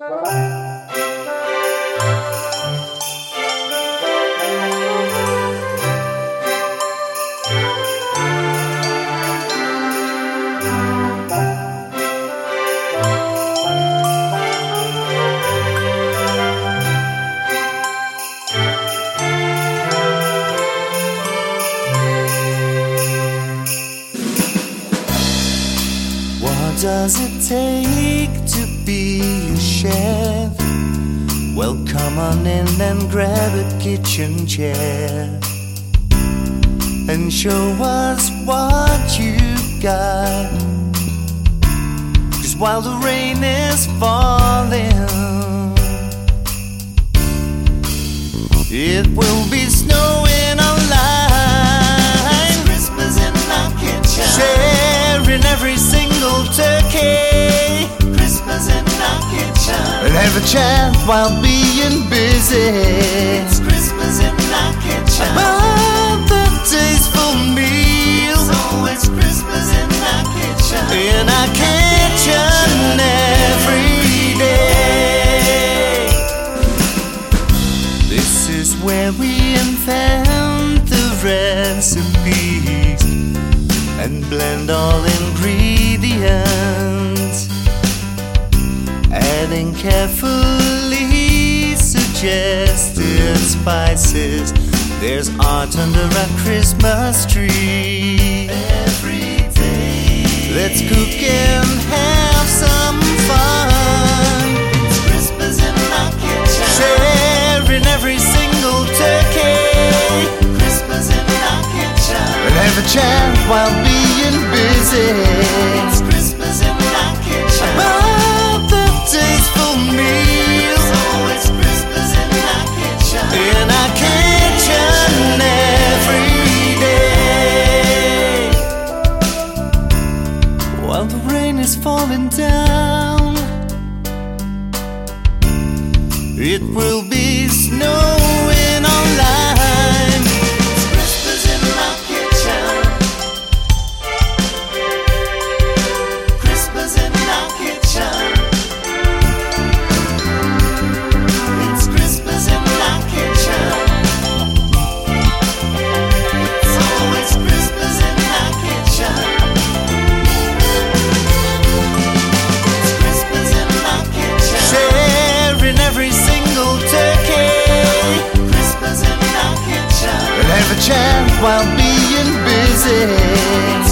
What does it take to be a chef? Well, come on in and grab a kitchen chair and show us what you got. Cause while the rain is falling, it will be snowing kitchen, a chat while being busy. It's Christmas in our kitchen, about the tasteful meals. always Christmas in our kitchen, in our kitchen every day. This is where we invent the recipes and blend adding carefully suggested spices. There's art under a Christmas tree. Every day, let's cook and have some fun. It's Christmas in our kitchen. Sharing every single turkey. Christmas in our kitchen. And have a chat while being busy. It will be snowing chance while being busy.